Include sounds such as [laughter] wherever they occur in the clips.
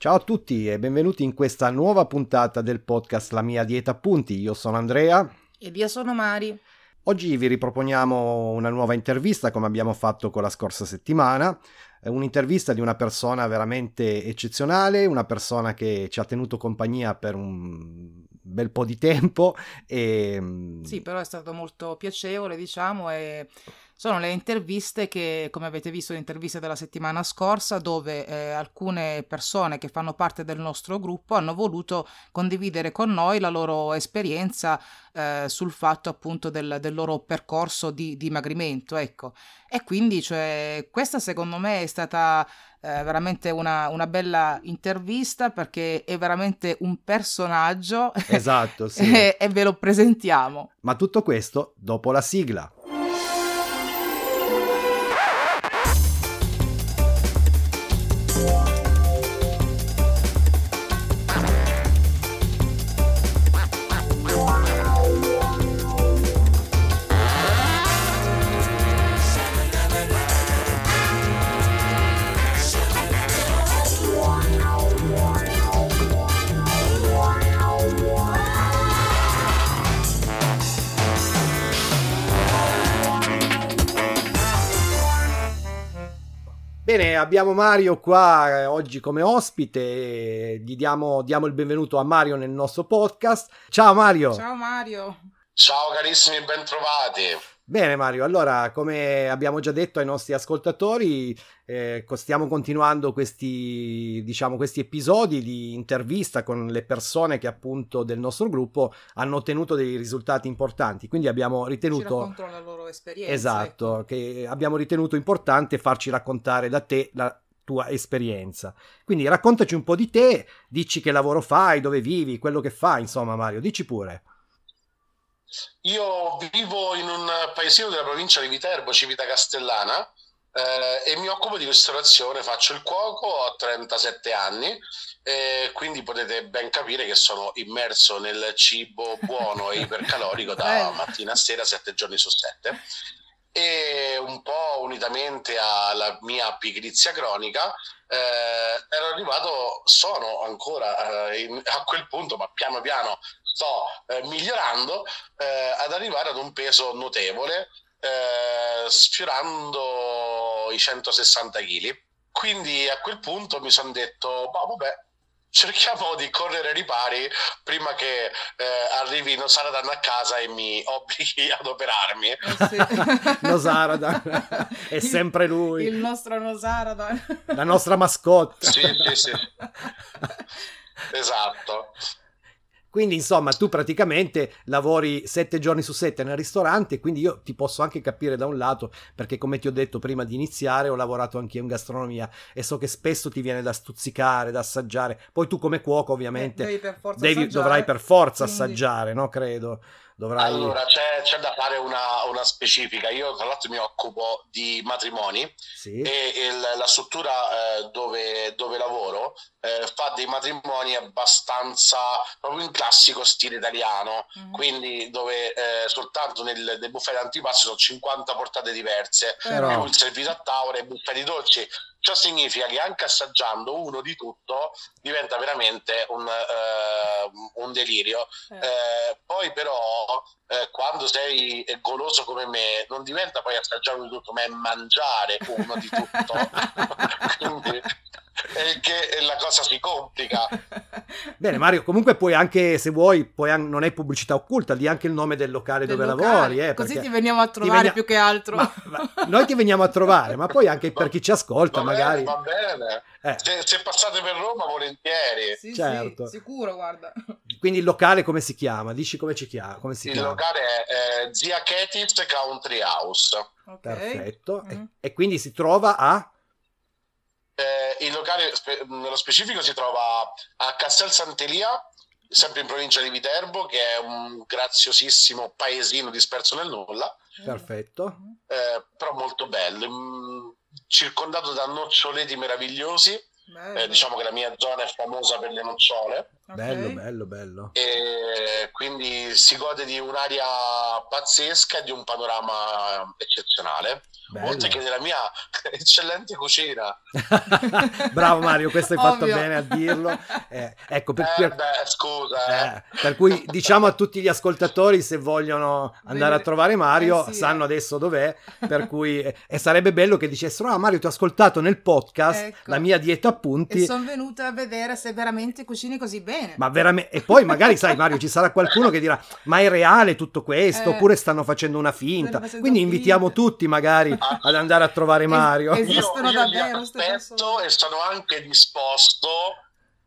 Ciao a tutti e benvenuti in questa nuova puntata del podcast La mia dieta appunti. Io sono Andrea. Ed io sono Mari. Oggi vi riproponiamo una nuova intervista come abbiamo fatto con la scorsa settimana. Un'intervista di una persona veramente eccezionale, una persona che ci ha tenuto compagnia per un bel po' di tempo. E... Sì, però è stato molto piacevole, diciamo, e sono le interviste che, come avete visto, le interviste della settimana scorsa, dove eh, alcune persone che fanno parte del nostro gruppo hanno voluto condividere con noi la loro esperienza eh, sul fatto appunto del, del loro percorso di dimagrimento, ecco. E quindi, cioè, questa secondo me è stata eh, veramente una, una, bella intervista perché è veramente un personaggio. Esatto, sì. [laughs] e, e ve lo presentiamo. Ma tutto questo dopo la sigla. Bene, abbiamo Mario qua eh, oggi come ospite, gli diamo, diamo, il benvenuto a Mario nel nostro podcast. Ciao Mario! Ciao Mario! Ciao carissimi, bentrovati! Bene Mario, allora come abbiamo già detto ai nostri ascoltatori, eh, stiamo continuando questi, diciamo, questi episodi di intervista con le persone che appunto del nostro gruppo hanno ottenuto dei risultati importanti, quindi abbiamo ritenuto... Ci la loro esperienza. Esatto, ecco. che abbiamo ritenuto importante farci raccontare da te la tua esperienza. Quindi raccontaci un po' di te, dici che lavoro fai, dove vivi, quello che fai, insomma Mario, dici pure. Io vivo in un paesino della provincia di Viterbo, Civita Castellana, eh, e mi occupo di ristorazione, faccio il cuoco, ho 37 anni, e quindi potete ben capire che sono immerso nel cibo buono e ipercalorico da [laughs] mattina a sera, 7 giorni su 7 e un po' unitamente alla mia pigrizia cronica eh, ero arrivato, sono ancora eh, in, a quel punto, ma piano piano sto eh, migliorando eh, ad arrivare ad un peso notevole, eh, sfiorando i 160 kg. Quindi a quel punto mi sono detto, bah, vabbè, cerchiamo di correre ai ripari prima che eh, arrivi Nosaradan a casa e mi obblighi ad operarmi. Eh sì. [laughs] Nosaradan è sempre lui. Il nostro Nosaradan. La nostra mascotte. Sì, sì, sì. [laughs] esatto. Quindi, insomma, tu praticamente lavori sette giorni su sette nel ristorante, quindi io ti posso anche capire da un lato, perché come ti ho detto prima di iniziare, ho lavorato anche io in gastronomia e so che spesso ti viene da stuzzicare, da assaggiare. Poi tu come cuoco, ovviamente, devi devi, dovrai per forza quindi... assaggiare, no? Credo. Dovrai... Allora, c'è, c'è, da fare una, una, specifica. Io, tra l'altro, mi occupo di matrimoni sì. e il, la struttura eh, dove, dove, lavoro eh, fa dei matrimoni abbastanza proprio in classico stile italiano, mm-hmm. quindi dove eh, soltanto nel, nel buffet antipasti sono 50 portate diverse, Però... più il servizio a tavola e buffet di dolci Ciò significa che anche assaggiando uno di tutto diventa veramente un, uh, un delirio. Eh. Eh, poi però eh, quando sei goloso come me non diventa poi assaggiare uno di tutto, ma è mangiare uno di tutto. [laughs] Quindi e che la cosa si complica. [laughs] Bene, Mario, comunque puoi anche, se vuoi, puoi an- non è pubblicità occulta, di anche il nome del locale del dove locale. lavori. Eh, Così ti veniamo a trovare venia... più che altro. Ma, ma, noi ti veniamo a trovare, ma poi anche [laughs] per chi ci ascolta, va magari. Bene, va bene. Eh. Se, se, passate per Roma, volentieri. Sì, certo. Sì, sicuro, guarda. Quindi il locale come si chiama? Dici come ci chiama? Come si il chiama? locale è eh, Zia Ketis Country House. Okay. Perfetto. Mm-hmm. E, e quindi si trova a... Eh, il locale spe- nello specifico si trova a Castel Sant'Elia, sempre in provincia di Viterbo, che è un graziosissimo paesino disperso nel nulla. Perfetto. Eh, però molto bello, mm, circondato da noccioleti meravigliosi. Eh, diciamo che la mia zona è famosa per le nocciole. Bello, okay. bello, bello. E quindi si gode di un'aria pazzesca e di un panorama eccezionale. Bello. Oltre che della mia [laughs] eccellente cucina. [laughs] Bravo Mario, questo hai fatto bene a dirlo. Eh, ecco, per, eh, beh, scusa. Eh. eh. per cui diciamo a tutti gli ascoltatori se vogliono andare a trovare Mario, eh sì, sanno adesso dov'è, per cui e sarebbe bello che dicessero "Ah Mario, ti ho ascoltato nel podcast ecco. la mia dieta appunti" e sono venuta a vedere se veramente cucini così bene. Ma veramente e poi magari sai Mario, ci sarà qualcuno che dirà "Ma è reale tutto questo?" Eh. oppure stanno facendo una finta. Facendo Quindi finta. invitiamo tutti magari ad andare a trovare Mario. Es- esistono io, io davvero aspetto e sono anche disposto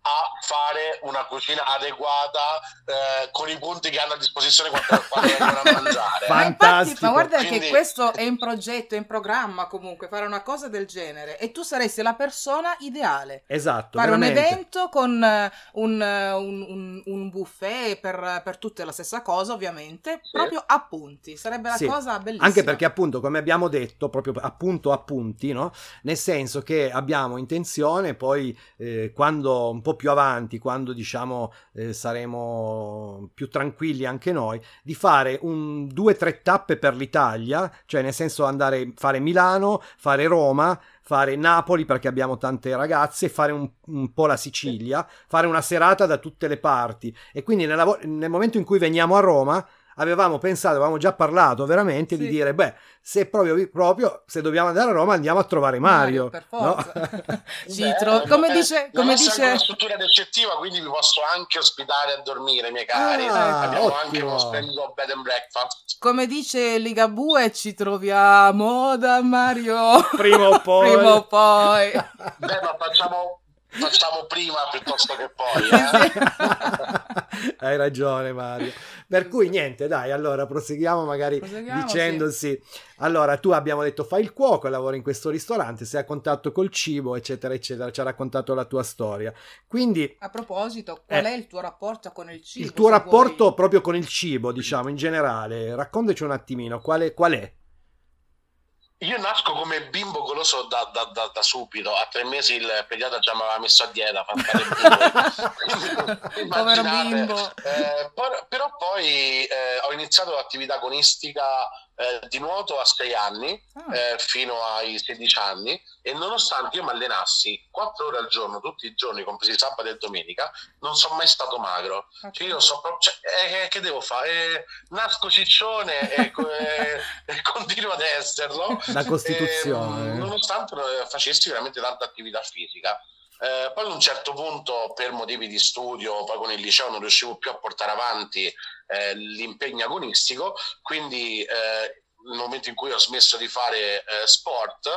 a fare una cucina adeguata eh, con i punti che hanno a disposizione quando, quando [laughs] vengono a mangiare. Fantastico. Ma, ma guarda Quindi... che questo è in progetto, è in programma comunque, fare una cosa del genere e tu saresti la persona ideale. Esatto. Fare veramente. un evento con eh, un, un, un, un buffet per, per, tutte la stessa cosa ovviamente, sì. proprio appunti, sarebbe la sì. cosa bellissima. Anche perché appunto come abbiamo detto, proprio appunto appunti, no? Nel senso che abbiamo intenzione poi eh, quando un po' po' più avanti, quando diciamo eh, saremo più tranquilli anche noi, di fare un due o tre tappe per l'Italia, cioè nel senso andare a fare Milano, fare Roma, fare Napoli perché abbiamo tante ragazze, fare un, un, po' la Sicilia, fare una serata da tutte le parti. E quindi nella, nel momento in cui veniamo a Roma avevamo pensato, avevamo già parlato veramente sì. di dire, beh, se proprio, proprio, se dobbiamo andare a Roma andiamo a trovare Mario. Mario per forza. [laughs] No? Beh, come dice... Come dice... una struttura decettiva, quindi vi posso anche ospitare a dormire, miei cari. Ah, Abbiamo ottimo. anche uno splendido bed and breakfast. Come dice Ligabue, ci troviamo da Mario. Prima o [laughs] poi. Prima o poi. Beh, ma facciamo facciamo prima piuttosto che poi. [laughs] Eh? Hai ragione Mario. Per cui niente, dai, allora proseguiamo magari proseguiamo, dicendo sì. Allora, tu abbiamo detto fai il cuoco, lavori in questo ristorante, sei a contatto col cibo, eccetera, eccetera, ci ha raccontato la tua storia. Quindi... A proposito, qual eh, è il tuo rapporto con il cibo? Il tuo rapporto vuoi... proprio con il cibo, diciamo, in generale. Raccontaci un attimino, qual è? Qual è? Io nasco come bimbo goloso da, da, da, da, subito. A tre mesi il pediatra già mi aveva messo a dieta. [laughs] Povero bimbo. Eh, però poi eh, ho iniziato l'attività agonistica eh, di nuoto a 6 anni ah. eh, fino ai 16 anni e nonostante io mi allenassi 4 ore al giorno tutti i giorni compresi sabato e domenica non sono mai stato magro. Okay. cioè io so proprio cioè, eh, che devo fare? Eh, nasco ciccione e, [laughs] e, continuo ad esserlo. La costituzione nonostante facessi veramente tanta attività fisica. Eh, poi ad un certo punto, per motivi di studio, poi con il liceo non riuscivo più a portare avanti l'impegno agonistico, quindi eh, nel momento in cui ho smesso di fare eh, sport,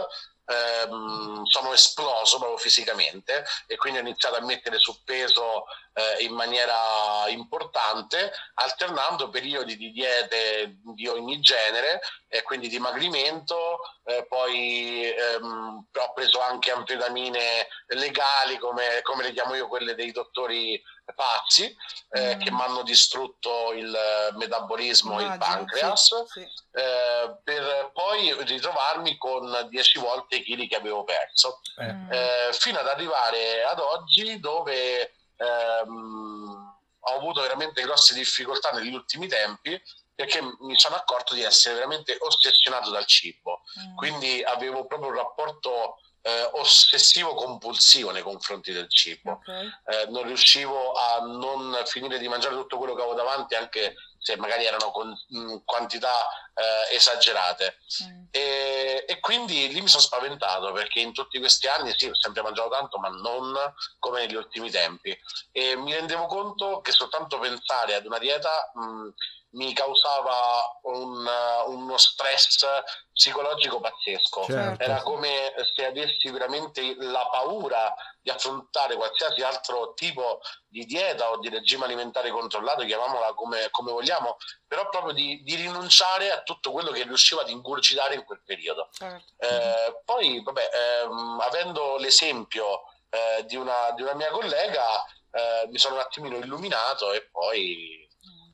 ehm, sono esploso proprio fisicamente e quindi ho iniziato a mettere su peso eh, in maniera importante, alternando periodi di diete di ogni genere, e quindi dimagrimento, eh, poi ehm, ho preso anche anfetamine legali, come, come le chiamo io, quelle dei dottori pazzi, eh, mm. che mi hanno distrutto il metabolismo, Immagino, il pancreas, sì, sì. Eh, per poi ritrovarmi con 10 volte i chili che avevo perso, mm. Eh, fino ad arrivare ad oggi dove ehm, ho avuto veramente grosse difficoltà negli ultimi tempi perché mi sono accorto di essere veramente ossessionato dal cibo, mm. quindi avevo proprio un rapporto eh, ossessivo compulsivo nei confronti del cibo. Okay. Eh, non riuscivo a non finire di mangiare tutto quello che avevo davanti, anche se magari erano con mh, mm, quantità eh, esagerate. Mm. E, e, quindi lì mi sono spaventato perché in tutti questi anni sì, ho sempre mangiato tanto, ma non come negli ultimi tempi. E mi rendevo conto che soltanto pensare ad una dieta mh, mm, mi causava un, uno stress psicologico pazzesco. Certo. Era come se avessi veramente la paura di affrontare qualsiasi altro tipo di dieta o di regime alimentare controllato, chiamiamola come, come vogliamo, però proprio di, di, rinunciare a tutto quello che riusciva ad ingurgitare in quel periodo. Certo. Eh, poi, vabbè, ehm, avendo l'esempio eh, di, una, di, una, mia collega, eh, mi sono un attimino illuminato e poi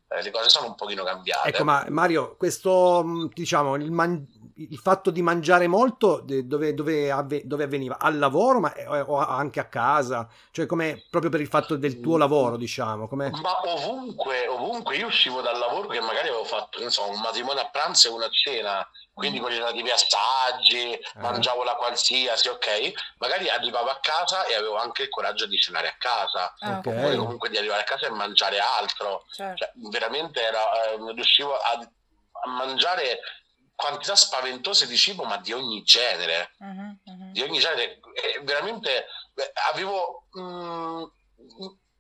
eh, le cose sono un pochino cambiate. Ecco, ma Mario, questo, mm, diciamo, il man- il fatto di mangiare molto dove, dove, avve, dove avveniva? Al lavoro ma, eh, o anche a casa? Cioè come proprio per il fatto del tuo lavoro diciamo? Com'è? Ma ovunque, ovunque, io uscivo dal lavoro che magari avevo fatto so, un matrimonio a pranzo e una cena, quindi con i relativi assaggi, eh. mangiavo la qualsiasi, ok? Magari arrivavo a casa e avevo anche il coraggio di cenare a casa, ah, okay. comunque di arrivare a casa e mangiare altro. Certo. Cioè, veramente era, eh, riuscivo a, a mangiare quantità spaventose di cibo, ma di ogni genere. Uh-huh, uh-huh. Di ogni genere. E veramente avevo. Mh, mm,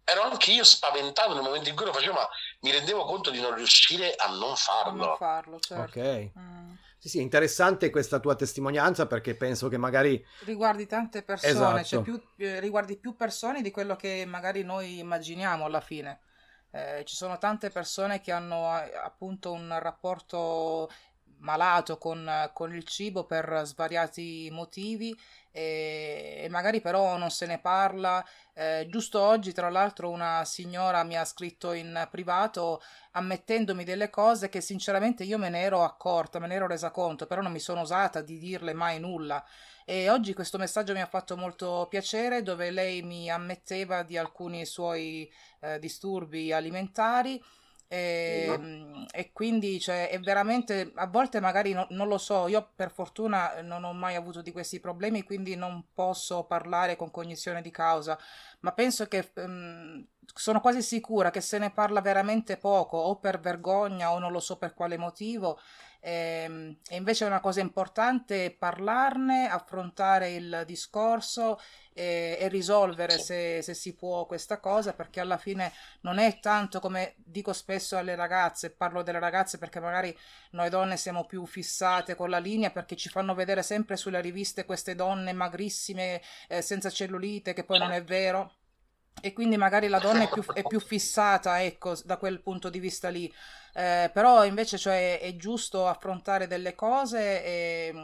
ero anche io spaventato nel momento in cui lo facevo, ma mi rendevo conto di non riuscire a non farlo. A non farlo, certo. Ok. Mm. Sì, sì, interessante questa tua testimonianza perché penso che magari... Riguardi tante persone, cioè esatto. cioè più, eh, riguardi più persone di quello che magari noi immaginiamo alla fine. Eh, ci sono tante persone che hanno eh, appunto un rapporto malato con, con il cibo per svariati motivi e, e, magari però non se ne parla. Eh, giusto oggi, tra l'altro, una signora mi ha scritto in privato ammettendomi delle cose che sinceramente io me ne ero accorta, me ne ero resa conto, però non mi sono osata di dirle mai nulla. E oggi questo messaggio mi ha fatto molto piacere, dove lei mi ammetteva di alcuni suoi eh, disturbi alimentari e, ehm, e, quindi cioè, è veramente a volte magari no, non lo so, io per fortuna non ho mai avuto di questi problemi, quindi non posso parlare con cognizione di causa, ma penso che um, sono quasi sicura che se ne parla veramente poco, o per vergogna o non lo so per quale motivo. E, ehm, e invece è una cosa importante parlarne, affrontare il discorso e, e risolvere se, se, si può questa cosa perché alla fine non è tanto come dico spesso alle ragazze, parlo delle ragazze perché magari noi donne siamo più fissate con la linea perché ci fanno vedere sempre sulle riviste queste donne magrissime eh, senza cellulite che poi non è vero e quindi magari la donna è più, è più, fissata, ecco, da quel punto di vista lì. Eh, però invece cioè, è giusto affrontare delle cose e,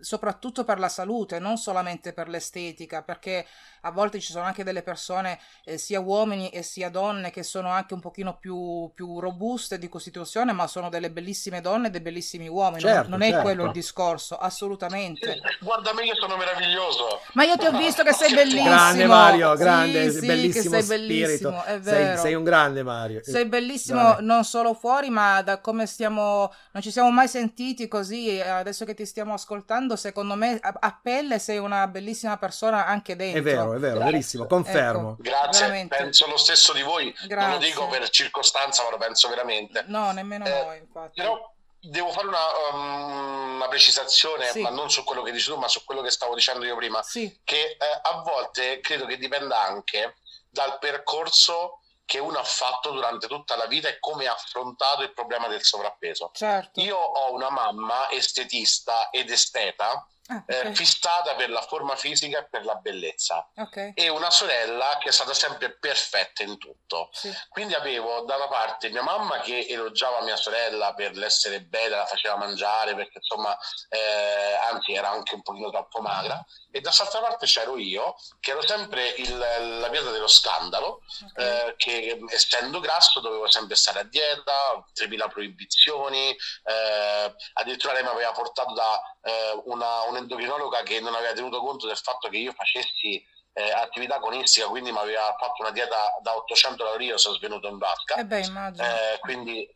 soprattutto per la salute, non solamente per l'estetica, perché a volte ci sono anche delle persone, eh, sia uomini e sia donne, che sono anche un pochino più, più robuste di costituzione, ma sono delle bellissime donne e dei bellissimi uomini. Certo, non, non certo. è quello il discorso, assolutamente. Sì, guarda me, io sono meraviglioso. Ma io ti ho visto che sei bellissimo. Grande Mario, grande, sì, bellissimo sei bellissimo, è vero. Sei, sei, un grande Mario. Sei bellissimo Dai. non solo fuori, ma da come stiamo, non ci siamo mai sentiti così, adesso che ti stiamo ascoltando, secondo me a, a pelle sei una bellissima persona anche dentro. È vero, è vero, Grazie. verissimo, confermo. Ecco, Grazie, veramente. penso lo stesso di voi. Grazie. Non lo dico per circostanza, ma lo penso veramente. No, nemmeno eh, noi, infatti. Però devo fare una, um, una precisazione, sì. ma non su quello che dici tu, ma su quello che stavo dicendo io prima. Sì. Che eh, a volte credo che dipenda anche dal percorso che uno ha fatto durante tutta la vita e come ha affrontato il problema del sovrappeso. Certo. Io ho una mamma estetista ed esteta Ah, eh, okay. eh, fissata per la forma fisica e per la bellezza okay. e una sorella che è stata sempre perfetta in tutto sì. quindi avevo da una parte mia mamma che elogiava mia sorella per l'essere bella la faceva mangiare perché insomma eh, anzi era anche un pochino troppo magra e dall'altra parte c'ero io che ero sempre il, la pietra dello scandalo okay. eh, che essendo grasso dovevo sempre stare a dieta 3000 proibizioni eh, addirittura lei mi aveva portato da eh, una, un endocrinologa che non aveva tenuto conto del fatto che io facessi eh, attività agonistica, quindi mi aveva fatto una dieta da 800 calorie, sono svenuto in vasca. Eh beh, immagino. Eh, quindi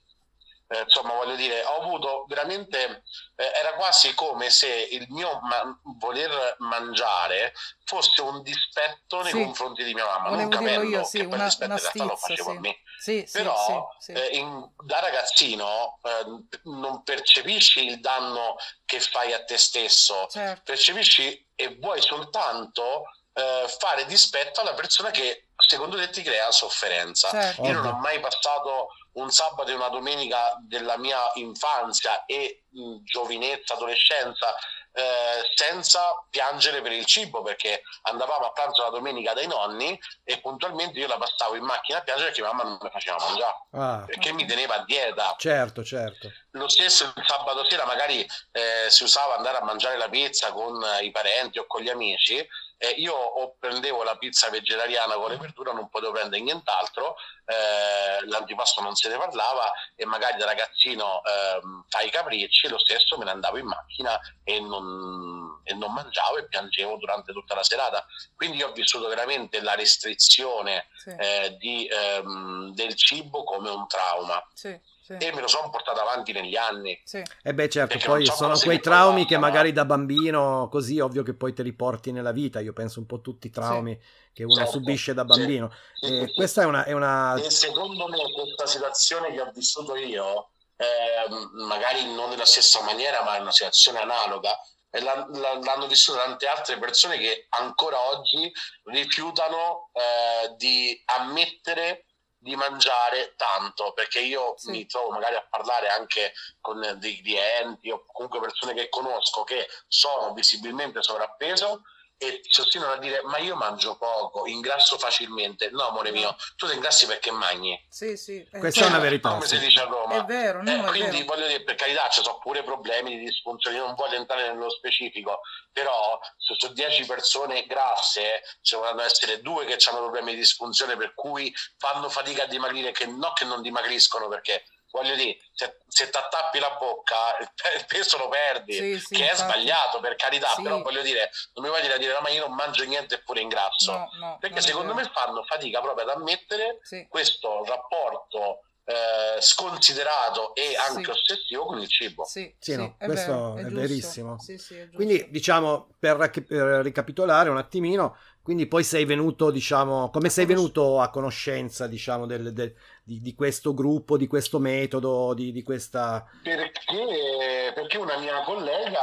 eh, insomma voglio dire ho avuto veramente eh, era quasi come se il mio ma- voler mangiare fosse un dispetto nei sì. confronti di mia mamma Volevo non capendo io, sì, che una, dispetto in realtà lo facevo sì. a me sì, però eh, in, da ragazzino eh, non percepisci il danno che fai a te stesso certo. percepisci e vuoi soltanto eh, fare dispetto alla persona che secondo te ti crea sofferenza certo. io non ho mai passato un sabato e una domenica della mia infanzia e mh, giovinezza, adolescenza, eh, senza piangere per il cibo perché andavamo a pranzo la domenica dai nonni e puntualmente io la passavo in macchina a piangere perché mamma non mi faceva mangiare ah, perché mi teneva a dieta. Certo certo. Lo stesso il sabato sera magari eh, si usava andare a mangiare la pizza con i parenti o con gli amici eh, io o prendevo la pizza vegetariana con le verdure, non potevo prendere nient'altro, eh, l'antipasto non se ne parlava e magari da ragazzino ehm, ai capricci lo stesso me ne andavo in macchina e non, e non mangiavo e piangevo durante tutta la serata. Quindi ho vissuto veramente la restrizione sì. eh, di, ehm, del cibo come un trauma. Sì sì. e me lo sono portato avanti negli anni. Sì. E eh beh, certo, poi sono quei traumi che magari da bambino, così ovvio che poi te li porti nella vita. Io penso un po' tutti i traumi sì. che uno certo. subisce da bambino. Sì. E questa è una, è una... E secondo me questa situazione che ho vissuto io, eh, magari non nella stessa maniera, ma in una situazione analoga, l'hanno vissuto tante altre persone che ancora oggi rifiutano eh, di ammettere di mangiare tanto, perché io sì. mi trovo magari a parlare anche con dei clienti o comunque persone che conosco che sono visibilmente sovrappeso e si ostinano a dire ma io mangio poco, ingrasso facilmente. No, amore mio, tu ti ingrassi perché mangi. Sì, sì. Questa cioè, è una verità. Come si dice a Roma. È vero, no, eh, è quindi vero. voglio dire, per carità, ci sono pure problemi di disfunzione, io non voglio entrare nello specifico, però se su 10 persone grasse ci dovranno essere due che hanno problemi di disfunzione per cui fanno fatica a dimagrire, che no che non dimagriscono perché voglio dire, se, se ti attappi la bocca il peso lo perdi, sì, sì, che è sbagliato per carità, sì. però voglio dire, non mi vuoi dire, dire no, ma io non mangio niente eppure ingrasso, no, no, perché secondo me fanno fatica proprio ad ammettere questo rapporto eh, sconsiderato e anche ossessivo con il cibo. Sì, sì, no, è questo vero, è, è verissimo. È Quindi diciamo, per, per ricapitolare un attimino, quindi poi sei venuto, diciamo, come sei venuto a conoscenza, diciamo, del, del, di, di, questo gruppo, di questo metodo, di, di questa... Perché, perché, una mia collega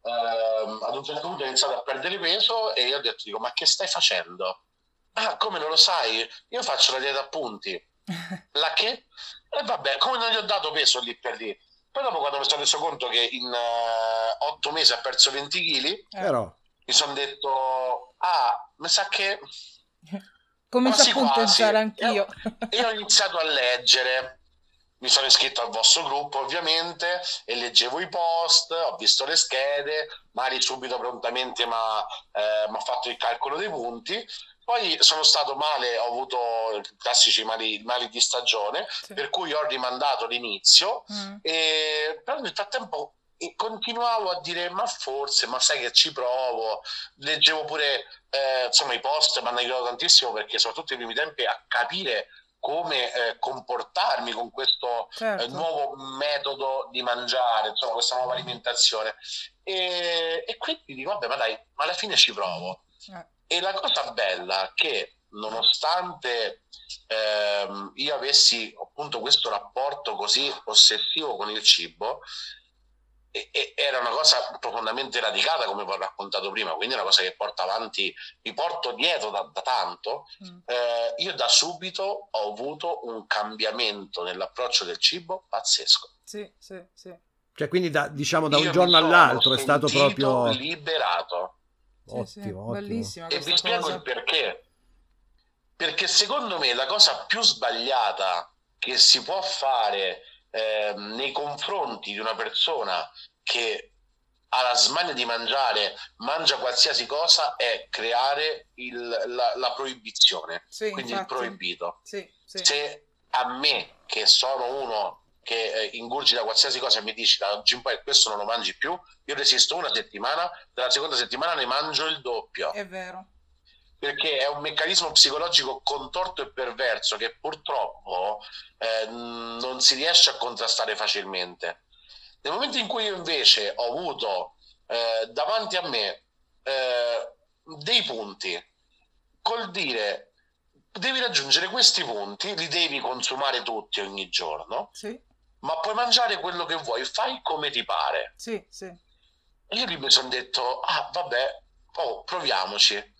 eh, ad un certo punto ha iniziato a perdere peso e io ho detto, dico, ma che stai facendo? Ah, come non lo sai? Io faccio la dieta a punti. [laughs] La che? E vabbè, come non gli ho dato peso lì per lì. Poi dopo quando mi sono reso conto che in uh, otto mesi ha perso 20 kg, Però... mi sono detto ah, mi sa che... Comincio a punteggiare anch'io. [laughs] Io ho iniziato a leggere, mi sono iscritto al vostro gruppo ovviamente e leggevo i post, ho visto le schede, Mari subito prontamente mi ha eh, fatto il calcolo dei punti. Poi sono stato male, ho avuto i classici mali, mali di stagione, sì. per cui ho rimandato l'inizio, mm. e, però nel frattempo continuavo a dire ma forse, ma sai che ci provo, leggevo pure eh, insomma i post, mi hanno aiutato tantissimo perché soprattutto nei primi tempi a capire come eh, comportarmi con questo eh, certo. eh, nuovo metodo di mangiare, insomma questa nuova alimentazione e, e quindi dico vabbè ma dai, ma alla fine ci provo eh. e la cosa bella è che nonostante ehm, io avessi appunto questo rapporto così ossessivo con il cibo era una cosa profondamente radicata come vi ho raccontato prima quindi è una cosa che porto avanti mi porto dietro da, da tanto mm. eh, io da subito ho avuto un cambiamento nell'approccio del cibo pazzesco sì sì sì cioè quindi da, diciamo da io un giorno all'altro è stato proprio liberato ottimo, sì, sì. ottimo. bellissimo e vi spiego il perché perché secondo me la cosa più sbagliata che si può fare eh, nei confronti di una persona che ha la smania di mangiare, mangia qualsiasi cosa, è creare il, la, la, proibizione, sì, quindi infatti. il proibito. Sì, sì. Se a me, che sono uno che eh, ingurgita qualsiasi cosa e mi dici da oggi in poi questo non lo mangi più, io resisto una settimana, dalla seconda settimana ne mangio il doppio. È vero perché è un meccanismo psicologico contorto e perverso che purtroppo eh, non si riesce a contrastare facilmente. Nel momento in cui io invece ho avuto eh, davanti a me eh, dei punti, col dire devi raggiungere questi punti, li devi consumare tutti ogni giorno, sì. ma puoi mangiare quello che vuoi, fai come ti pare. Sì, sì. E io lì mi sono detto, ah vabbè, oh, proviamoci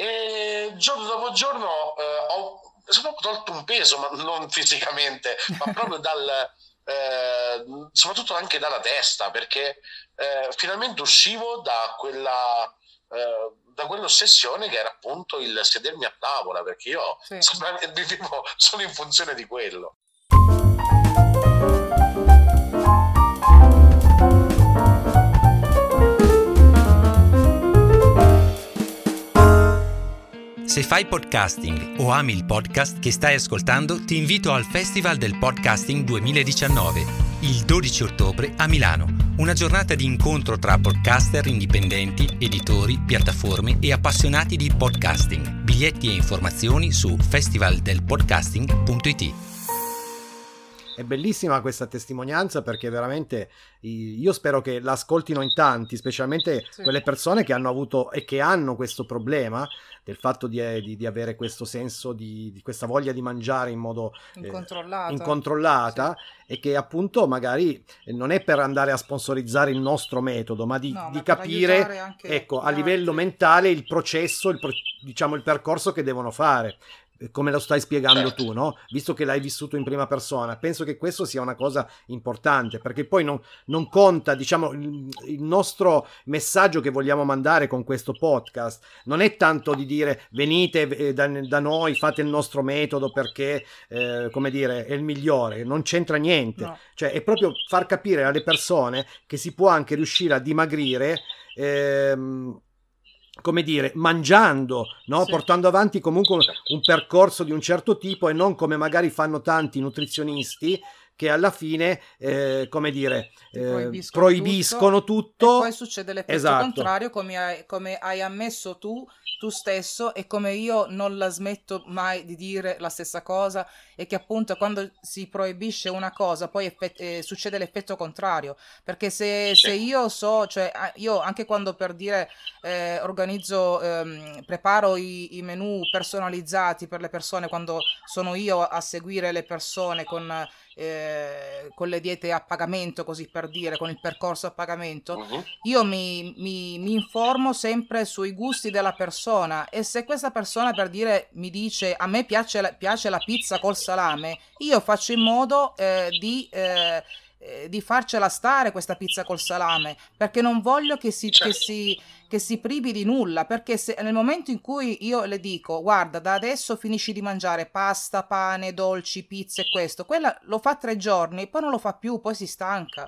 e giorno dopo giorno eh, ho sono tolto un peso, ma non [laughs] fisicamente, ma proprio dal, eh, soprattutto anche dalla testa, perché eh, finalmente uscivo da quella, eh, da quell'ossessione che era appunto il sedermi a tavola, perché io sì. [laughs] sono, vivo solo in funzione di quello. Se fai podcasting o ami il podcast che stai ascoltando, ti invito al Festival del Podcasting 2019, il 12 ottobre a Milano. Una giornata di incontro tra podcaster indipendenti, editori, piattaforme e appassionati di podcasting. Biglietti e informazioni su festivaldelpodcasting.it. È bellissima questa testimonianza perché veramente io spero che l'ascoltino in tanti, specialmente sì. quelle persone che hanno avuto e che hanno questo problema del fatto di, eh, di, di avere questo senso di, di, questa voglia di mangiare in modo incontrollata, eh, incontrollata sì. e che appunto magari non è per andare a sponsorizzare il nostro metodo, ma di, no, ma capire ecco, a livello mentale il processo, il, diciamo il percorso che devono fare come lo stai spiegando certo. tu, no? Visto che l'hai vissuto in prima persona, penso che questo sia una cosa importante, perché poi non, non conta, diciamo, il, il, nostro messaggio che vogliamo mandare con questo podcast non è tanto di dire venite eh, da, da, noi, fate il nostro metodo perché, eh, come dire, è il migliore, non c'entra niente, no. cioè è proprio far capire alle persone che si può anche riuscire a dimagrire. Ehm, come dire, mangiando, no? sì. portando avanti comunque un, un, percorso di un certo tipo e non come magari fanno tanti nutrizionisti che alla fine, eh, come dire, eh, proibiscono, proibiscono, tutto, tutto. E poi succede l'effetto esatto. contrario, come hai, come hai ammesso tu tu stesso e come io non la smetto mai di dire la stessa cosa e che appunto quando si proibisce una cosa poi effett- eh, succede l'effetto contrario perché se, se, io so cioè io anche quando per dire eh, organizzo ehm, preparo i, i menù personalizzati per le persone quando sono io a seguire le persone con eh, con le diete a pagamento, così per dire, con il percorso a pagamento, uh-huh. io mi, mi, mi, informo sempre sui gusti della persona e se questa persona per dire mi dice a me piace la, piace la pizza col salame, io faccio in modo eh, di... Eh, eh, di farcela stare questa pizza col salame perché non voglio che si, certo. che si, che si privi di nulla perché se nel momento in cui io le dico guarda da adesso finisci di mangiare pasta, pane, dolci, pizza e questo quella lo fa tre giorni poi non lo fa più poi si stanca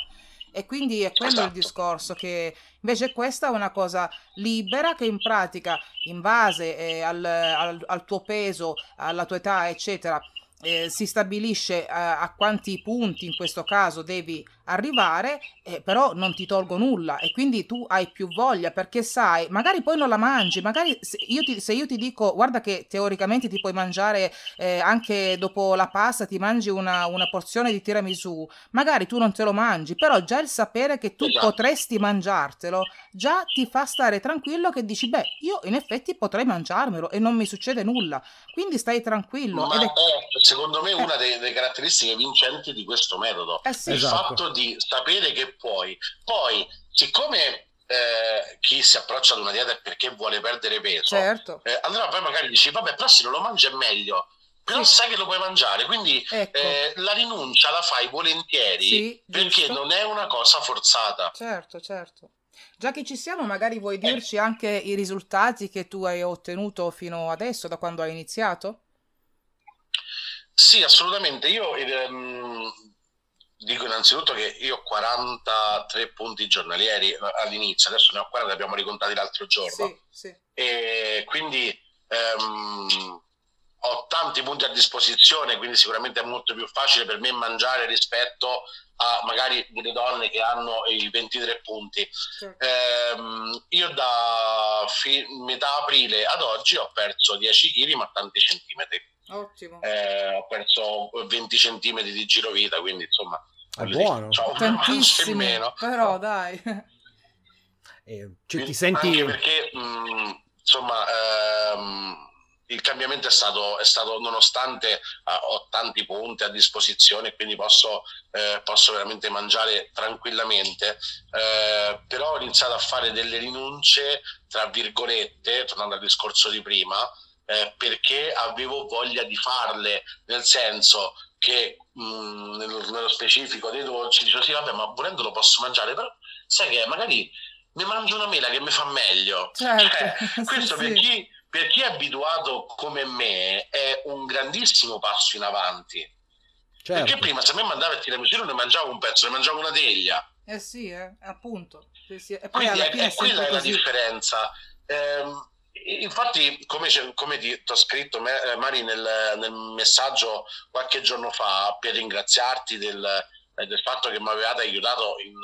e quindi è quello esatto. il discorso che invece questa è una cosa libera che in pratica in base eh, al, al, al tuo peso alla tua età eccetera eh, si stabilisce a, eh, a, quanti punti in questo caso devi arrivare, eh, però non ti tolgo nulla e quindi tu hai più voglia perché sai, magari poi non la mangi, magari se io ti, se io ti dico guarda che teoricamente ti puoi mangiare eh, anche dopo la pasta, ti mangi una, una, porzione di tiramisù, magari tu non te lo mangi, però già il sapere che tu esatto. potresti mangiartelo già ti fa stare tranquillo che dici beh io in effetti potrei mangiarmelo e non mi succede nulla, quindi stai tranquillo. Ma è... è secondo me una delle, delle, caratteristiche vincenti di questo metodo, eh sì, il esatto. fatto di sapere che puoi. Poi, siccome eh, chi si approccia ad una dieta perché vuole perdere peso, certo. eh, allora poi magari dici, vabbè, però se non lo mangi è meglio. Però sì. sai che lo puoi mangiare, quindi ecco. eh, la rinuncia la fai volentieri sì, perché non è una cosa forzata. Certo, certo. Già che ci siamo, magari vuoi dirci anche i risultati che tu hai ottenuto fino adesso, da quando hai iniziato? Sì, assolutamente. Io ehm, dico innanzitutto che io ho 43 punti giornalieri all'inizio, adesso ne ho 40, abbiamo ricontati l'altro giorno. Sì, sì. E quindi ehm, ho tanti punti a disposizione, quindi sicuramente è molto più facile per me mangiare rispetto a magari delle donne che hanno i 23 punti. Sì. Ehm, io da fi- metà aprile ad oggi ho perso 10 kg ma tanti centimetri. Ottimo. Eh, ho perso 20 centimetri di girovita, quindi insomma... È buono. Cioè, Tantissimi, però dai. Eh, cioè, ti senti... Anche perché, mh, mm, insomma... Ehm, il cambiamento è stato, è stato nonostante uh, ho tanti punti a disposizione, quindi posso, eh, posso veramente mangiare tranquillamente, eh, però ho iniziato a fare delle rinunce, tra virgolette, tornando al discorso di prima, eh, perché avevo voglia di farle, nel senso che mh, mm, nello, nello, specifico dei dolci dicevo sì vabbè ma volendo lo posso mangiare, però sai che magari mi mangio una mela che mi fa meglio. Certo. Eh, [laughs] questo sì, per, chi, per chi è abituato come me è un grandissimo passo in avanti. Certo. Perché prima se a me mandava il tiramisù ne mangiavo un pezzo, ne mangiavo una teglia. Eh sì, eh, appunto. Sì, sì. E poi Quindi è, è quella è la differenza. Eh, Infatti, come, come ti ho scritto, eh, Mari, nel, nel, messaggio qualche giorno fa, per ringraziarti del, eh, del fatto che mi avevate aiutato in,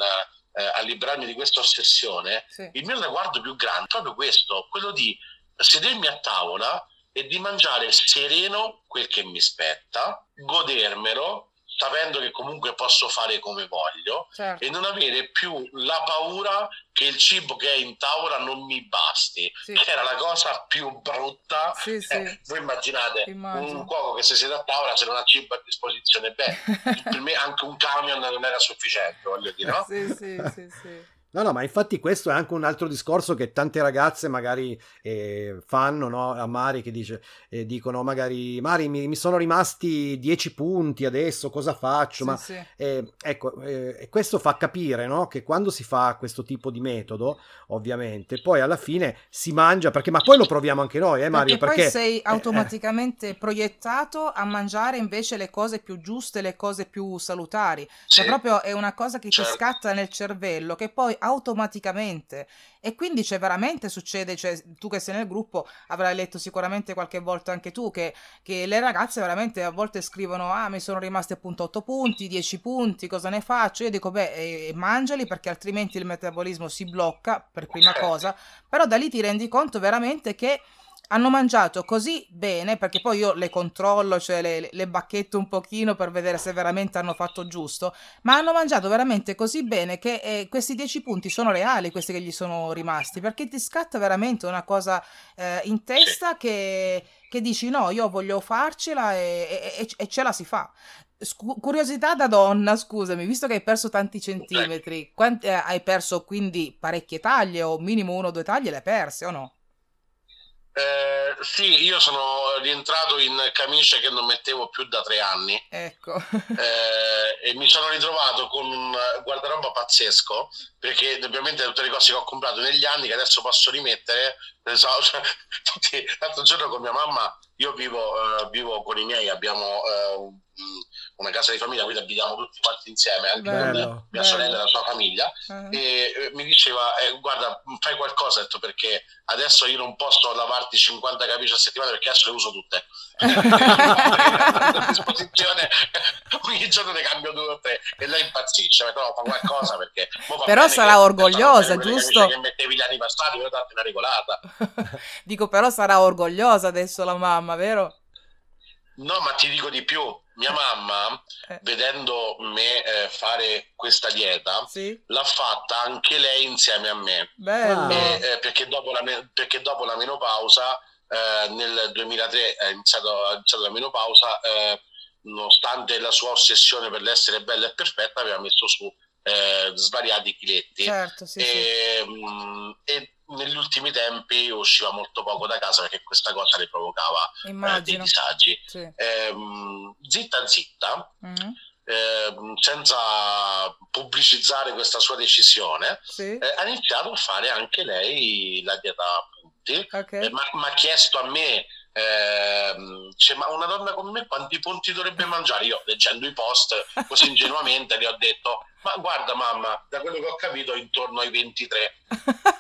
eh, a librarmi di questa ossessione, sì. il mio riguardo più grande è proprio questo, quello di sedermi a tavola e di mangiare sereno quel che mi spetta, godermelo, sapendo che comunque posso fare come voglio certo. e non avere più la paura che il cibo che è in tavola non mi basti, sì. che era la cosa più brutta. Sì, sì. Eh, voi immaginate Immagino. un cuoco che si siede a tavola se non ha cibo a disposizione, beh, [laughs] per me anche un camion non era sufficiente, voglio dire, no? sì, sì, sì, sì. No, no, ma infatti questo è anche un altro discorso che tante ragazze magari eh, fanno no? a Mari che dice, eh, dicono magari Mari mi, mi, sono rimasti 10 punti adesso, cosa faccio? Sì, ma sì. Eh, ecco, eh, questo fa capire no? che quando si fa questo tipo di metodo, ovviamente, poi alla fine si mangia, perché ma poi lo proviamo anche noi, eh Mario? Perché, perché poi sei eh, eh. automaticamente proiettato a mangiare invece le cose più giuste, le cose più salutari. Cioè proprio è una cosa che ti certo. scatta nel cervello che poi automaticamente. E quindi cioè, veramente succede, cioè, tu che sei nel gruppo avrai letto sicuramente qualche volta anche tu che, che le ragazze veramente a volte scrivono ah mi sono rimasti appunto 8 punti, 10 punti, cosa ne faccio? Io dico beh eh, mangiali perché altrimenti il metabolismo si blocca per prima cosa, però da lì ti rendi conto veramente che hanno mangiato così bene, perché poi io le controllo, cioè le, le, bacchetto un pochino per vedere se veramente hanno fatto giusto, ma hanno mangiato veramente così bene che eh, questi 10 punti sono reali, questi che gli sono rimasti, perché ti scatta veramente una cosa eh, in testa che, che, dici no, io voglio farcela e, e, e ce la si fa. Scu- curiosità da donna, scusami, visto che hai perso tanti centimetri, quanti, eh, hai perso quindi parecchie taglie o minimo uno o due taglie le hai perse o no? Eh, sì, io sono rientrato in camicie che non mettevo più da tre anni. Ecco. Eh, e mi sono ritrovato con un guardaroba pazzesco, perché ovviamente tutte le cose che ho comprato negli anni che adesso posso rimettere, so, [laughs] cioè, l'altro giorno con mia mamma, io vivo, uh, vivo con i miei, abbiamo uh, una casa di famiglia, quindi abitiamo tutti quanti insieme, anche bello, con mia bello. sorella e la sua famiglia, uh-huh. e eh, mi diceva, eh, guarda, fai qualcosa, detto, perché adesso io non posso lavarti 50 camicie a settimana perché adesso le uso tutte. a [laughs] [laughs] disposizione, ogni giorno ne cambio due o tre e lei impazzisce, però fa qualcosa perché... Però sarà orgogliosa, giusto? Che mettevi gli anni passati, io darti una regolata. [laughs] Dico, però sarà orgogliosa adesso la mamma, vero? No, ma ti dico di più. Mia mamma, eh. vedendo me eh, fare questa dieta, sì. l'ha fatta anche lei insieme a me. E, eh, perché, dopo la, perché, dopo la, menopausa, eh, nel 2003 è iniziato, è iniziato la menopausa, eh, nonostante la sua ossessione per l'essere bella e perfetta, aveva messo su eh, svariati chiletti. Certo, sì, e, sì. Mh, e negli ultimi tempi usciva molto poco da casa perché questa cosa le provocava eh, dei disagi. Sì. Eh, zitta zitta, mm-hmm. eh, senza pubblicizzare questa sua decisione, sì. Eh, ha iniziato a fare anche lei la dieta a punti, okay. Eh, ma ha chiesto a me eh, cioè, ma una donna come me quanti punti dovrebbe mangiare? Io leggendo i post così ingenuamente le ho detto ma guarda mamma, da quello che ho capito intorno ai 23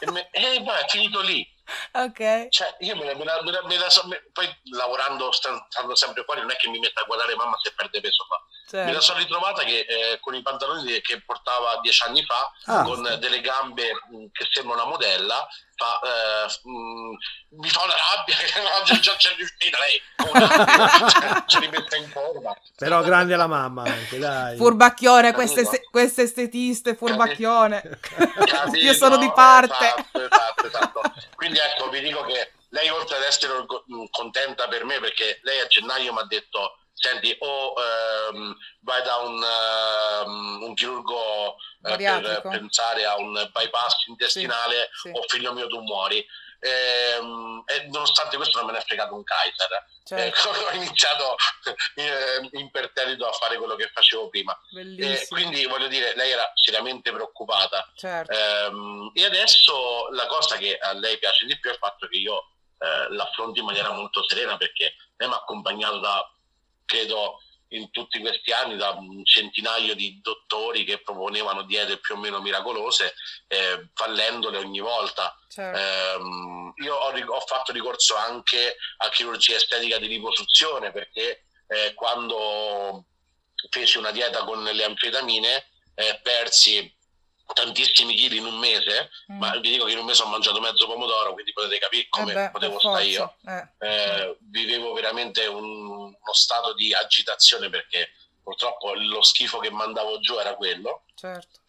e me, eh, ma è finito lì ok cioè io me la, me la, me la, me la poi lavorando stando sempre fuori non è che mi metto a guardare mamma se perde peso ma certo. me la sono ritrovata che eh, con i pantaloni che portava dieci anni fa ah, con sì. delle gambe che sembra una modella fa, eh, mh, mi fa una rabbia [laughs] che già c'è riuscita lei. [laughs] Ci rimette in forma. Però grande la mamma anche dai. Furbacchione queste, queste estetiste furbacchione. Io sono di parte. esatto, esatto, esatto. quindi ecco vi dico che lei oltre ad essere contenta per me perché lei a gennaio mi ha detto senti o ehm, vai da un, um, un chirurgo eh, per pensare a un bypass intestinale sì, sì. o figlio mio tu muori e, ehm, e, nonostante questo non me ne è fregato un Kaiser certo. eh, [laughs] ho iniziato [laughs] eh, imperterrito a fare quello che facevo prima e quindi voglio dire lei era seriamente preoccupata certo. ehm, e adesso la cosa che a lei piace di più è il fatto che io eh, l'affronto in maniera molto serena perché lei mi ha accompagnato da credo in tutti questi anni da un centinaio di dottori che proponevano diete più o meno miracolose, eh, fallendole ogni volta. Certo. Eh, io ho, ho, fatto ricorso anche a chirurgia estetica di riposizione perché eh, quando feci una dieta con le anfetamine eh, persi tantissimi chili in un mese, mm. ma vi dico che in un mese ho mangiato mezzo pomodoro, quindi potete capire come eh beh, potevo stare io. Eh. Eh, vivevo veramente un, uno stato di agitazione perché purtroppo lo schifo che mandavo giù era quello. Certo.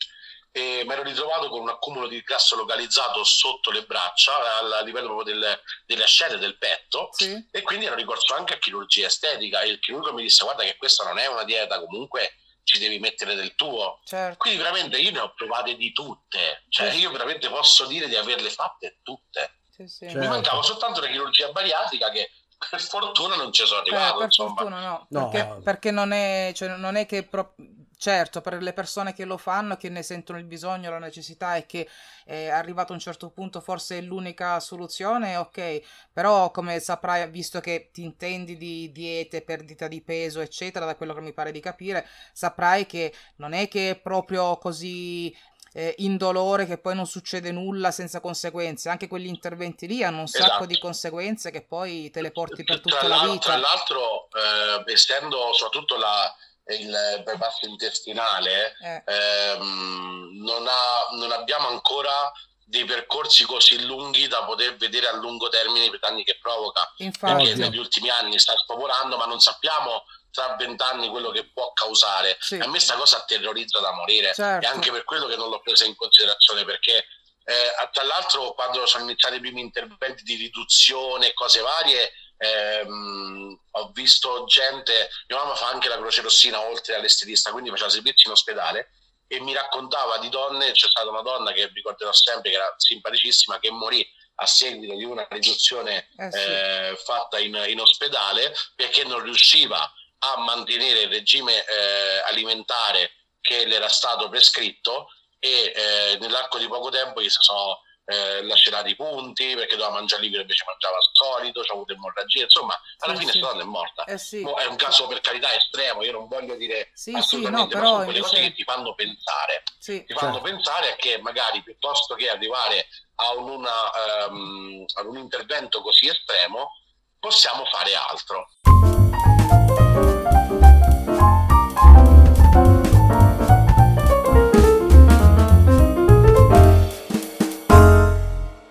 E mi ero ritrovato con un accumulo di grasso localizzato sotto le braccia, a livello proprio del, delle ascelle del petto, sì. e quindi ero ricorso anche a chirurgia estetica. E il chirurgo mi disse: Guarda, che questa non è una dieta, comunque ci devi mettere del tuo. Certo. Quindi veramente io ne ho provate di tutte, cioè io veramente posso dire di averle fatte tutte. Sì, sì. Certo. Mi mancava soltanto la chirurgia bariatrica che per fortuna non ci sono arrivato. Eh, per insomma. fortuna no, no. Perché, perché, non, è, cioè, non è che... Pro- certo, per le persone che lo fanno, che ne sentono il bisogno, la necessità e che è arrivato a un certo punto forse è l'unica soluzione, ok, però come saprai, visto che ti intendi di diete, perdita di peso, eccetera, da quello che mi pare di capire, saprai che non è che è proprio così eh, indolore che poi non succede nulla senza conseguenze. Anche quegli interventi lì hanno un esatto. sacco di conseguenze che poi te le porti per tutta la vita. Tra l'altro, eh, essendo soprattutto la, il bypass intestinale, eh. ehm, non, ha, non abbiamo ancora dei percorsi così lunghi da poter vedere a lungo termine i danni che provoca. Infatti. Perché negli ultimi anni sta spopolando, ma non sappiamo tra vent'anni quello che può causare. Sì. A me questa cosa terrorizza da morire certo. e anche per quello che non l'ho presa in considerazione perché eh, tra l'altro quando sono iniziati i primi interventi di riduzione e cose varie ehm, ho visto gente, mia mamma fa anche la croce rossina oltre all'estetista quindi faceva servizi in ospedale e mi raccontava di donne, c'è stata una donna che ricorderò sempre che era simpaticissima che morì a seguito di una riduzione eh sì. eh, fatta in, in, ospedale perché non riusciva a mantenere il regime eh, alimentare che le era stato prescritto e eh, nell'arco di poco tempo gli si sono eh, lacerati i punti perché doveva mangiare liquido invece mangiava solito, c'ha avuto emorragia, insomma alla sì, fine sì. donna è morta. Eh sì. è un caso per carità estremo, io non voglio dire sì, assolutamente, sì, no, però sono quelle cose che ti fanno pensare, sì. ti fanno certo. pensare a che magari piuttosto che arrivare a un, una, um, ad un intervento così estremo possiamo fare altro.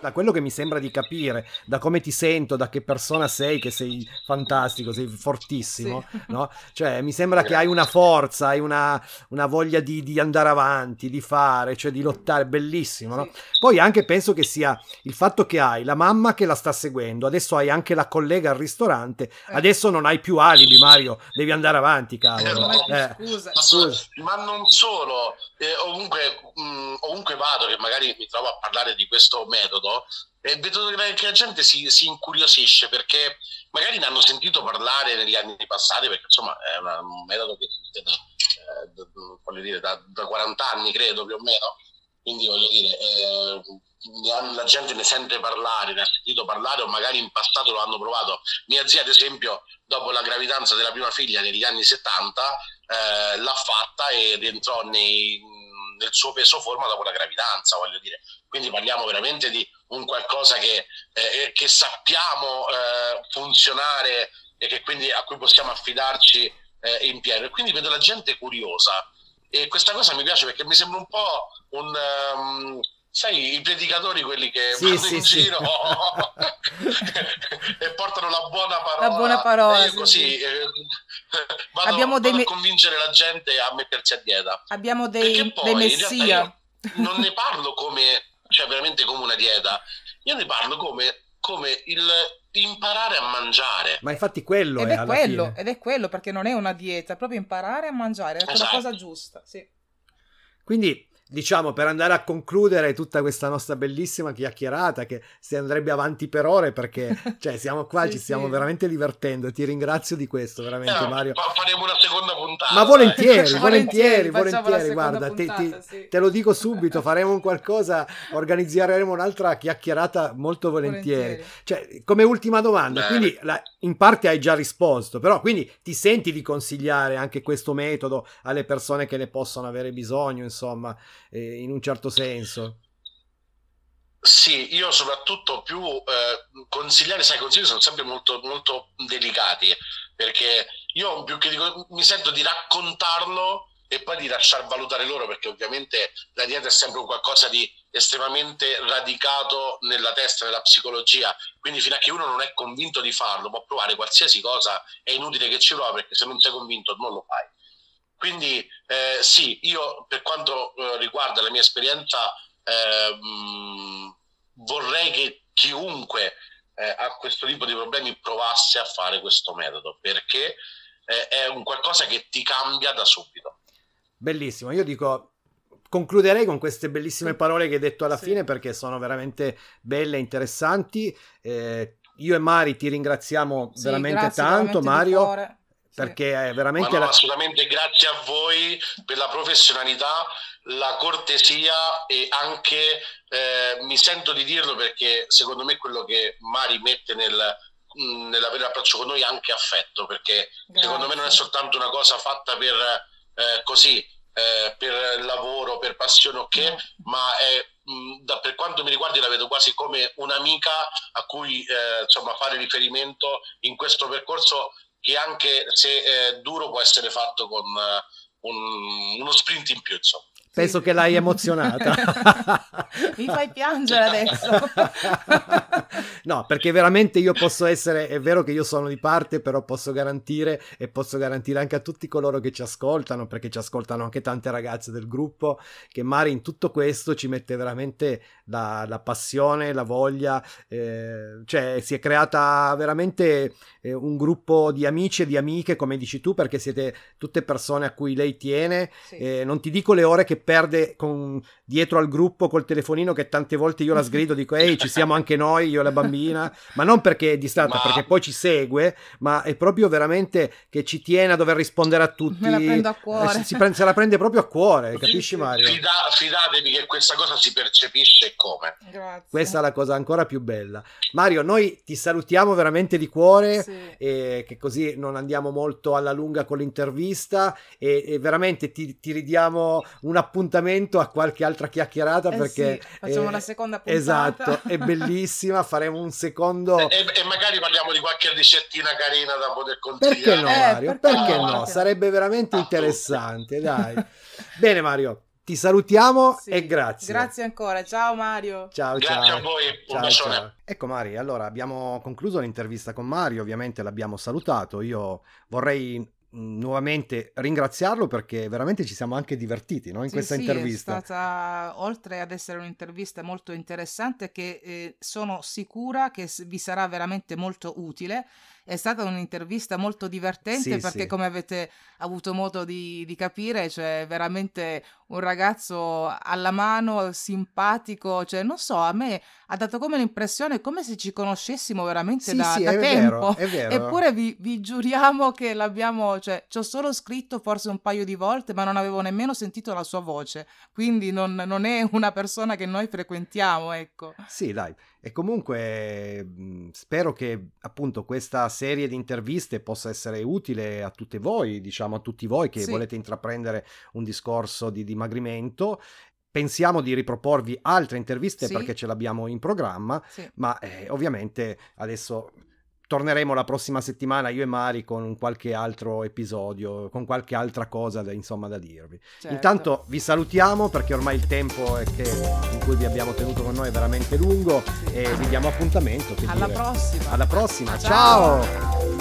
Da quello che mi sembra di capire, da come ti sento, da che persona sei, che sei fantastico, sei fortissimo, sì. [laughs] no? Cioè, mi sembra che hai una forza, hai una, una voglia di, di, andare avanti, di fare, cioè di lottare, bellissimo, no? Poi anche penso che sia il fatto che hai la mamma che la sta seguendo, adesso hai anche la collega al ristorante, eh. adesso non hai più alibi, Mario, devi andare avanti, cavolo. Eh, scusa. scusa. Ma non solo, eh, ovunque, mh, mm, ovunque vado, che magari mi trovo a parlare di questo metodo, e vedo che la gente si, si, incuriosisce perché magari ne hanno sentito parlare negli anni passati, perché insomma è un metodo che esiste da, eh, da, da, da, 40 anni, credo più o meno. Quindi voglio dire, eh, la gente ne sente parlare, ne ha sentito parlare o magari in passato lo hanno provato. Mia zia, ad esempio, dopo la gravidanza della prima figlia negli anni 70, eh, l'ha fatta ed entrò nei, nel suo peso forma dopo la gravidanza, voglio dire. Quindi parliamo veramente di un qualcosa che, eh, che sappiamo eh, funzionare e che quindi a cui possiamo affidarci eh, in pieno. E quindi vedo la gente curiosa. E questa cosa mi piace perché mi sembra un po' un... Um, sai, i predicatori, quelli che sì, vanno sì, in sì. giro [laughs] e portano la buona parola. La buona parola. E così eh, [laughs] vado, Abbiamo vado me- a convincere la gente a mettersi a dieta. Abbiamo dei, poi, dei messia. non ne parlo come, cioè veramente come una dieta, io ne parlo come, come il imparare a mangiare. Ma infatti quello ed è, è quello, fine. ed è quello perché non è una dieta, è proprio imparare a mangiare, è esatto. la cosa giusta, sì. Quindi diciamo per andare a concludere tutta questa nostra bellissima chiacchierata che si andrebbe avanti per ore perché [laughs] cioè, siamo qua, sì, ci stiamo sì. veramente divertendo. Ti ringrazio di questo, veramente, eh, Mario. Ma faremo una seconda puntata. Ma volentieri, volentieri, volentieri. Guarda, puntata, te, ti, sì. te, lo dico subito: faremo un qualcosa, organizzeremo un'altra chiacchierata molto volentieri. volentieri. Cioè, come ultima domanda, Beh. quindi la, in parte hai già risposto, però quindi ti senti di consigliare anche questo metodo alle persone che ne possono avere bisogno, insomma, eh, in un certo senso? Sì, io soprattutto più eh, consigliare, sai, i consigli sono sempre molto, molto delicati perché io più che dico, mi sento di raccontarlo e poi di lasciar valutare loro perché ovviamente la dieta è sempre qualcosa di estremamente radicato nella testa, nella psicologia, quindi fino a che uno non è convinto di farlo, può provare qualsiasi cosa, è inutile che ci prova perché se non sei convinto non lo fai. Quindi eh, sì, io per quanto eh, riguarda la mia esperienza eh, mh, vorrei che chiunque eh, ha questo tipo di problemi provasse a fare questo metodo perché eh, è un qualcosa che ti cambia da subito. Bellissimo, io dico concluderei con queste bellissime parole che hai detto alla sì. fine perché sono veramente belle e interessanti. Eh, io e Mari ti ringraziamo sì, veramente tanto, veramente Mario perché è veramente no, la... assolutamente grazie a voi per la professionalità la cortesia e anche eh, mi sento di dirlo perché secondo me quello che Mari mette nel, mm, nell'avere approccio con noi è anche affetto perché grazie. secondo me non è soltanto una cosa fatta per eh, così eh, per lavoro, per passione ok, no. ma è, mm, da, per quanto mi riguarda la vedo quasi come un'amica a cui eh, insomma fare riferimento in questo percorso che anche se è duro può essere fatto con uh, un, uno sprint in più. Insomma. Penso che l'hai emozionata. [laughs] Mi fai piangere adesso. [laughs] no, perché veramente io posso essere, è vero che io sono di parte, però posso garantire e posso garantire anche a tutti coloro che ci ascoltano, perché ci ascoltano anche tante ragazze del gruppo, che Mari in tutto questo ci mette veramente la, la passione, la voglia, eh, cioè si è creata veramente eh, un gruppo di amici e di amiche, come dici tu, perché siete tutte persone a cui lei tiene, sì. eh, non ti dico le ore che perde con, dietro al gruppo col telefonino che tante volte io la sgrido, dico ehi ci siamo anche noi, io e la bambina, ma non perché è distratta, ma... perché poi ci segue, ma è proprio veramente che ci tiene a dover rispondere a tutti. Me la prendo a cuore. Eh, si prende, se la prende proprio a cuore, capisci Mario? Fida, fidatevi che questa cosa si percepisce come. Grazie. Questa è la cosa ancora più bella. Mario, noi ti salutiamo veramente di cuore, sì. e che così non andiamo molto alla lunga con l'intervista e, e veramente ti, ti ridiamo un appuntamento a qualche altra chiacchierata eh perché sì, facciamo la seconda puntata. Esatto, è bellissima, faremo un secondo e, e, magari parliamo di qualche ricettina carina da poter consigliare. Perché no, Mario? Eh, perché, perché no? no? Sarebbe veramente ah, interessante, dai. Bene Mario, ti salutiamo [laughs] sì, e grazie. Grazie ancora. Ciao Mario. Ciao, grazie ciao. a voi. Ciao, ciao. Ecco Mario, allora abbiamo concluso l'intervista con Mario, ovviamente l'abbiamo salutato. Io vorrei nuovamente ringraziarlo perché veramente ci siamo anche divertiti no? in sì, questa sì, intervista. È stata, oltre ad essere un'intervista molto interessante, che eh, sono sicura che vi sarà veramente molto utile è stata un'intervista molto divertente sì, perché, come avete avuto modo di, di capire, cioè veramente un ragazzo alla mano, simpatico, cioè non so, a me ha dato come l'impressione come se ci conoscessimo veramente sì, da, sì, da è tempo. Vero, è vero. Eppure vi, vi, giuriamo che l'abbiamo, cioè ci ho solo scritto forse un paio di volte, ma non avevo nemmeno sentito la sua voce, quindi non, non è una persona che noi frequentiamo, ecco. Sì, dai. E comunque mhmm, spero che appunto questa serie di interviste possa essere utile a tutte voi, diciamo a tutti voi che sì. volete intraprendere un discorso di dimagrimento. Pensiamo di riproporvi altre interviste sì. perché ce l'abbiamo in programma, sì. ma eh, ovviamente adesso torneremo la prossima settimana io e Mari con qualche altro episodio, con qualche altra cosa da, insomma, da dirvi. Certo. Intanto vi salutiamo perché ormai il tempo che, in cui vi abbiamo tenuto con noi è veramente lungo sì. e vi diamo appuntamento. Alla dire. prossima. Alla prossima, ciao. ciao.